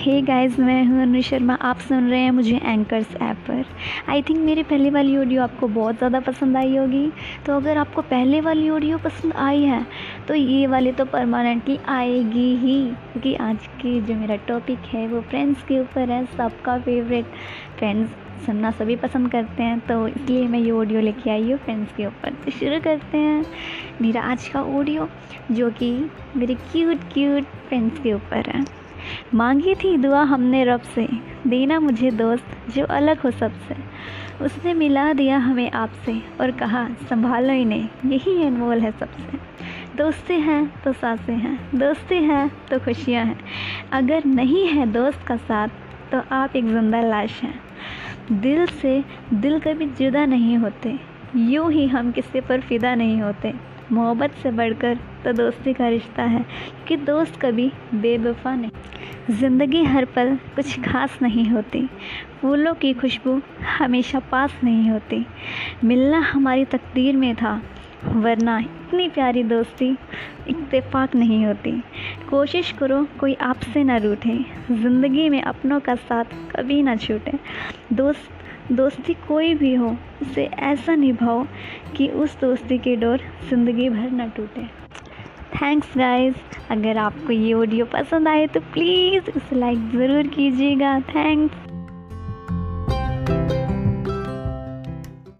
Hey guys मैं हूँ अनु शर्मा। आप सुन रहे हैं मुझे एंकर्स ऐप पर। आई थिंक मेरी पहले वाली ऑडियो आपको बहुत ज़्यादा पसंद आई होगी। तो अगर आपको पहले वाली ऑडियो पसंद आई है तो ये वाली तो परमानेंटली आएगी ही, क्योंकि आज की जो मेरा टॉपिक है, वो फ्रेंड्स के ऊपर है, सबका फेवरेट फ्रेंड्स सुनना सभी पसंद करते हैं तो इसलिए मैं ये ऑडियो लेके आई हूँ फ्रेंड्स के ऊपर। तो शुरू करते हैं। मेरा आज का ऑडियो जो कि मेरे क्यूट क्यूट फ्रेंड्स के ऊपर है। मांगी थी दुआ हमने रब से, देना मुझे दोस्त जो अलग हो सबसे। उसने मिला दिया हमें आपसे और कहा, संभालो इन्हें, यही अनमोल है सबसे। दोस्ती हैं तो साँसें हैं, दोस्ती हैं तो खुशियाँ हैं। अगर नहीं है दोस्त का साथ तो आप एक ज़िंदा लाश हैं। दिल से दिल कभी जुदा नहीं होते, यूँ ही हम किसी पर फिदा नहीं होते। मोहब्बत से बढ़कर तो दोस्ती का रिश्ता है, कि दोस्त कभी बेवफा नहीं। ज़िंदगी हर पल कुछ खास नहीं होती। फूलों की खुशबू हमेशा पास नहीं होती। मिलना हमारी तकदीर में था, वरना इतनी प्यारी दोस्ती इत्तेफाक नहीं होती। कोशिश करो कोई आपसे ना रूठे, ज़िंदगी में अपनों का साथ कभी ना छूटे। दोस्त, दोस्ती कोई भी हो, उसे ऐसा निभाओ कि उस दोस्ती की डोर ज़िंदगी भर ना टूटे। थैंक्स गाइस अगर आपको ये ऑडियो पसंद आए तो प्लीज़ इसे लाइक ज़रूर कीजिएगा. थैंक्स